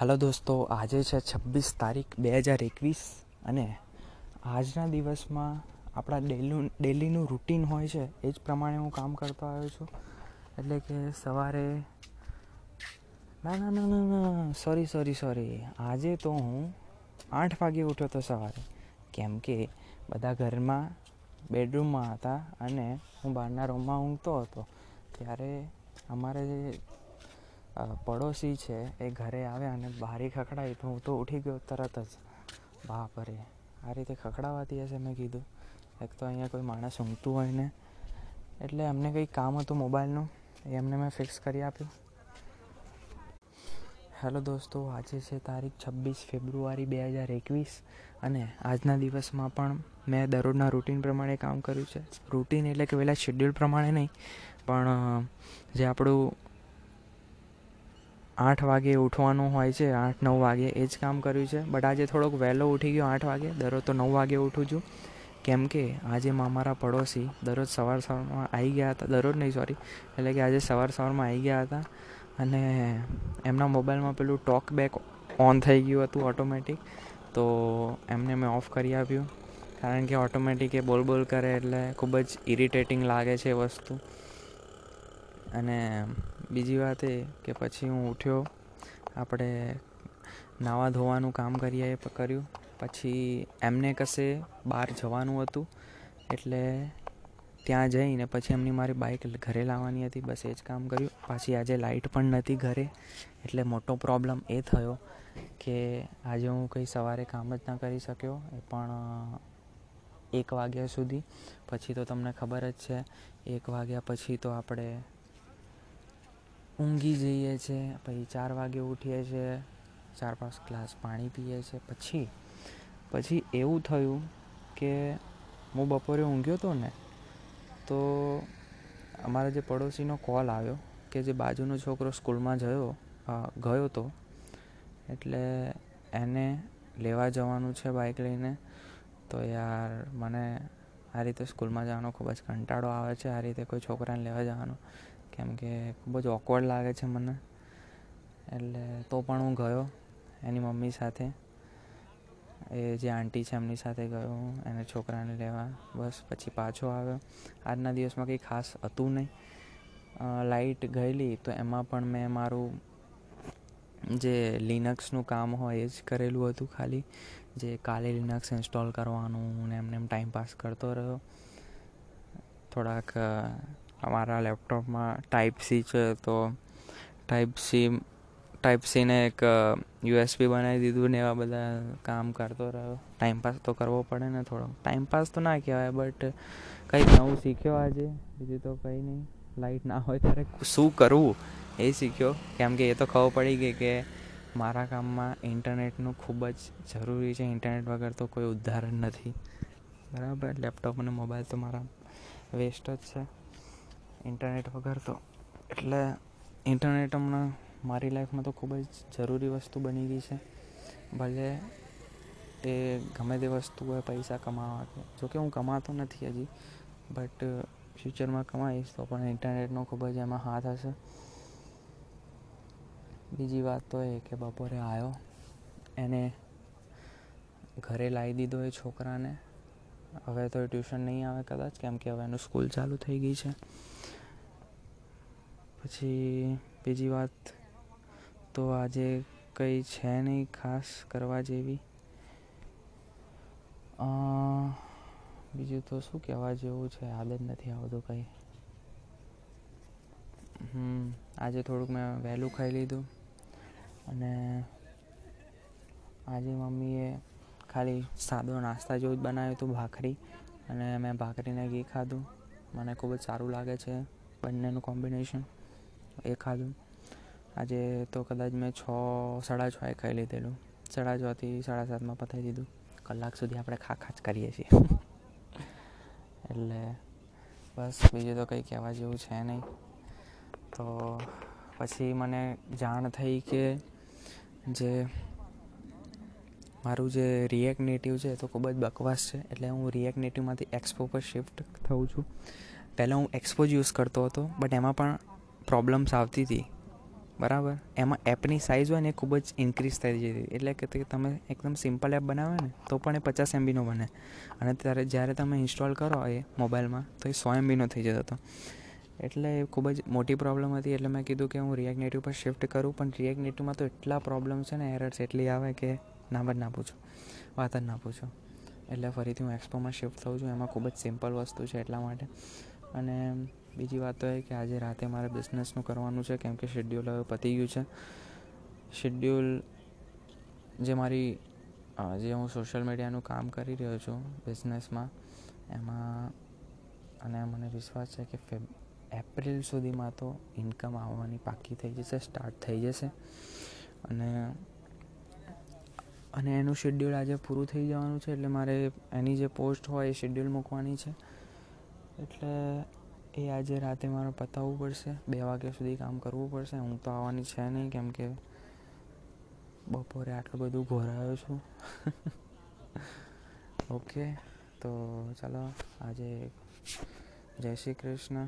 હાલો દોસ્તો, આજે છે છવ્વીસ તારીખ બે હજાર એકવીસ અને આજના દિવસમાં આપણા ડેલું, ડેલીનું રૂટીન હોય છે, એ જ પ્રમાણે હું કામ કરતો આવ્યો છું. એટલે કે સવારે ના ના ના ના ના, સોરી સોરી સોરી. આજે તો હું આઠ વાગે ઉઠ્યો હતો સવારે. કેમ કે બધા ઘરમાં બેડરૂમમાં હતા અને હું બહારના રૂમમાં ઊંઘતો હતો. ત્યારે અમારે પડોશી છે, એ ઘરે આવ્યા અને બારી ખખડાવી તો હું તો ઉઠી ગયો તરત જ. બાપ રે, આ રીતે ખખડાવાતી હશે મેં કીધું. એક તો અહીંયા કોઈ માણસ ઊંઘતું હોય ને, એટલે એમને કંઈક કામ હતું મોબાઈલનું, એ એમને મેં ફિક્સ કરી આપ્યું. હેલો દોસ્તો, આજે છે તારીખ છવ્વીસ ફેબ્રુઆરી બે હજાર એકવીસ અને આજના દિવસમાં પણ મેં દરરોજના રૂટીન પ્રમાણે કામ કર્યું છે. રૂટીન એટલે કે પહેલાં શેડ્યુલ પ્રમાણે નહીં, પણ જે આપણું આઠ વાગે ઉઠવાનું હોય છે, આઠ નવ વાગે એ જ કામ કર્યું છે. બટ આજે થોડોક વહેલો ઉઠી ગયો આઠ વાગે. દરરોજ તો નવ વાગે ઉઠું છું. કેમ કે આજે મારા પડોશી દરરોજ સવાર સવારમાં આવી ગયા હતા. દરરોજ નહીં સોરી એટલે કે આજે સવાર સવારમાં આવી ગયા હતા. અને એમના મોબાઈલમાં પેલું ટોક બેક ઓન થઈ ગયું હતું ઓટોમેટિક. તો એમને મેં ઓફ કરી આપ્યું. કારણ કે ઓટોમેટિક એ બોલ બોલ કરે એટલે ખૂબ જ ઇરિટેટિંગ લાગે છે વસ્તુ. અને બીજી વાત એ કે પછી હું ઉઠ્યો, આપણે નાવા ધોવાનું કામ કરીએ કર્યું. પછી એમને કશે બહાર જવાનું હતું, એટલે ત્યાં જઈને પછી એમની મારી બાઇક ઘરે લાવવાની હતી, બસ એ જ કામ કર્યું. પાછી આજે લાઇટ પણ નથી ઘરે, એટલે મોટો પ્રોબ્લેમ એ થયો કે આજે હું કંઈ સવારે કામ જ ના કરી શક્યો. એ પણ, એક વાગ્યા સુધી. પછી તો તમને ખબર જ છે, એક વાગ્યા પછી તો આપણે ઊંઘી જઈએ છીએ પછી ચાર વાગે ઉઠીએ છીએ ચાર પાંચ ગ્લાસ પાણી પીએ છીએ પછી પછી એવું થયું કે હું બપોરે ઊંઘ્યો હતો ને, તો અમારા જે પડોશીનો કોલ આવ્યો કે જે બાજુનો છોકરો સ્કૂલમાં જયો ગયો હતો એટલે એને લેવા જવાનું છે બાઇક લઈને, તો યાર મને આ રીતે સ્કૂલમાં જવાનો ખૂબ જ કંટાળો આવે છે, આ રીતે કોઈ છોકરાને લેવા જવાનું. કેમ કે ખૂબ જ ઓકવર્ડ લાગે છે મને. એટલે તો પણ હું ગયો એની મમ્મી સાથે. એ જે આંટી છે એમની સાથે ગયો હું, એને છોકરાને લેવા. બસ પછી પાછો આવ્યો. આજના દિવસમાં કંઈ ખાસ હતું નહીં. લાઇટ ગયેલી તો એમાં પણ મેં મારું જે લિનક્સનું કામ હોય એ જ કરેલું હતું ખાલી. જે કાલે લિનક્સ ઇન્સ્ટોલ કરવાનું ને એમને એમ ટાઈમ પાસ કરતો રહ્યો. થોડાક અમારા લેપટોપમાં ટાઈપ સી છે, તો ટાઈપ સી ટાઈપ સીને એક યુએસબી બનાવી દીધું ને એવા બધા કામ કરતો રહ્યો. ટાઈમપાસ તો કરવો પડે ને થોડો. ટાઈમપાસ તો ના કહેવાય બટ કંઈક નવું શીખ્યો આજે. બીજું તો કંઈ નહીં. લાઈટ ના હોય ત્યારે શું કરવું એ શીખ્યો. કેમ કે એ તો ખબર પડી ગઈ કે મારા કામમાં ઇન્ટરનેટનું ખૂબ જ જરૂરી છે. ઇન્ટરનેટ વગર તો કોઈ ઉદાહરણ નથી. બરાબર? લેપટોપ અને મોબાઈલ તો મારા વેસ્ટ જ છે. ઇન્ટરનેટ વગર તો. એટલે ઇન્ટરનેટ હમણાં મારી લાઈફમાં તો ખૂબ જ જરૂરી વસ્તુ બની ગઈ છે. ભલે એ ગમે તે વસ્તુ હોય પૈસા કમાવા કે જોકે હું કમાતો નથી હજી, બટ ફ્યુચરમાં કમાઈશ તો પણ ઇન્ટરનેટનો ખૂબ જ એમાં હાથ હશે. બીજી વાત તો એ કે બપોરે આવ્યો, એને ઘરે લાવી દીધો એ છોકરાને. હવે તો ટ્યુશન નહીં આવે કદાચ, કેમ કે હવે એનું સ્કૂલ ચાલુ થઈ ગઈ છે. પછી બીજી વાત તો આજે કંઈ છે નહીં ખાસ કરવા જેવી. બીજું તો શું કહેવા જેવું છે? યાદ જ નથી આવતું કંઈ. હમ, આજે થોડુંક મેં વહેલું ખાઈ લીધું અને આજે મમ્મીએ ખાલી સાદો નાસ્તા જેવું જ બનાવ્યું હતું, ભાખરી. અને મેં ભાખરીને ઘી ખાધું. મને ખૂબ જ સારું લાગે છે બંનેનું કોમ્બિનેશન. એ ખાધું આજે તો કદાચ મેં છ, સાડા છ એ ખાઈ લીધેલું. સાડા છથી સાડા સાતમાં પતાવી દીધું. કલાક સુધી આપણે ખા ખા કરીએ છીએ. એટલે બસ બીજું તો કંઈ કહેવા જેવું છે નહીં. તો પછી મને જાણ થઈ કે જે મારું જે રિએક્ટ નેટિવ છે તો ખૂબ જ બકવાસ છે. એટલે હું રિએક્ટ નેટિવમાંથી એક્સપો પર શિફ્ટ થઉં છું. પહેલાં હું એક્સપો જ યુઝ કરતો હતો બટ એમાં પણ પ્રોબ્લેમ્સ આવતી હતી. બરાબર? એમાં એપની સાઇઝ હોય ને એ ખૂબ જ ઇન્ક્રીઝ થઈ જતી એટલે કે તમે એકદમ સિમ્પલ એપ બનાવે ને, તો પણ એ પચાસ એમબીનો બને. અને ત્યારે જ્યારે તમે ઇન્સ્ટોલ કરો એ મોબાઈલમાં તો એ સો એમબીનો થઈ જતો હતો. એટલે એ ખૂબ જ મોટી પ્રોબ્લેમ હતી. એટલે મેં કીધું કે હું રિએક્ટ નેટિવ પર શિફ્ટ કરું, પણ રિએક્ટ નેટિવમાં તો એટલા પ્રોબ્લેમ છે ને એરર્સ એટલી આવે કે નામ જ ના પૂછો વાત જ ના પૂછો એટલે ફરીથી હું એક્સપોમાં શિફ્ટ થઉં છું. એમાં ખૂબ જ સિમ્પલ વસ્તુ છે એટલા માટે. અને બીજી વાત તો એ કે આજે રાતે મારે બિઝનેસનું કરવાનું છે, કેમ કે શેડ્યુલ હવે પતી ગયું છે. શેડ્યુલ જે મારી જે હું સોશિયલ મીડિયાનું કામ કરી રહ્યો છું બિઝનેસમાં એમાં અને મને વિશ્વાસ છે કે ફેબ એપ્રિલ સુધીમાં તો ઇન્કમ આવવાની પાકી થઈ જશે સ્ટાર્ટ થઈ જશે. અને અને એનું શેડ્યુલ આજે પૂરું થઈ જવાનું છે, એટલે મારે એની જે પોસ્ટ હોય એ શેડ્યુલ મૂકવાની છે. એટલે એ આજે રાતે મારે પતાવવું પડશે. બે વાગ્યા સુધી કામ કરવું પડશે. હું તો આવવાની છે નહીં, કેમ કે બપોરે આટલું બધું ઘોરાયો છું. ઓકે તો ચાલો, આજે જય શ્રી કૃષ્ણ.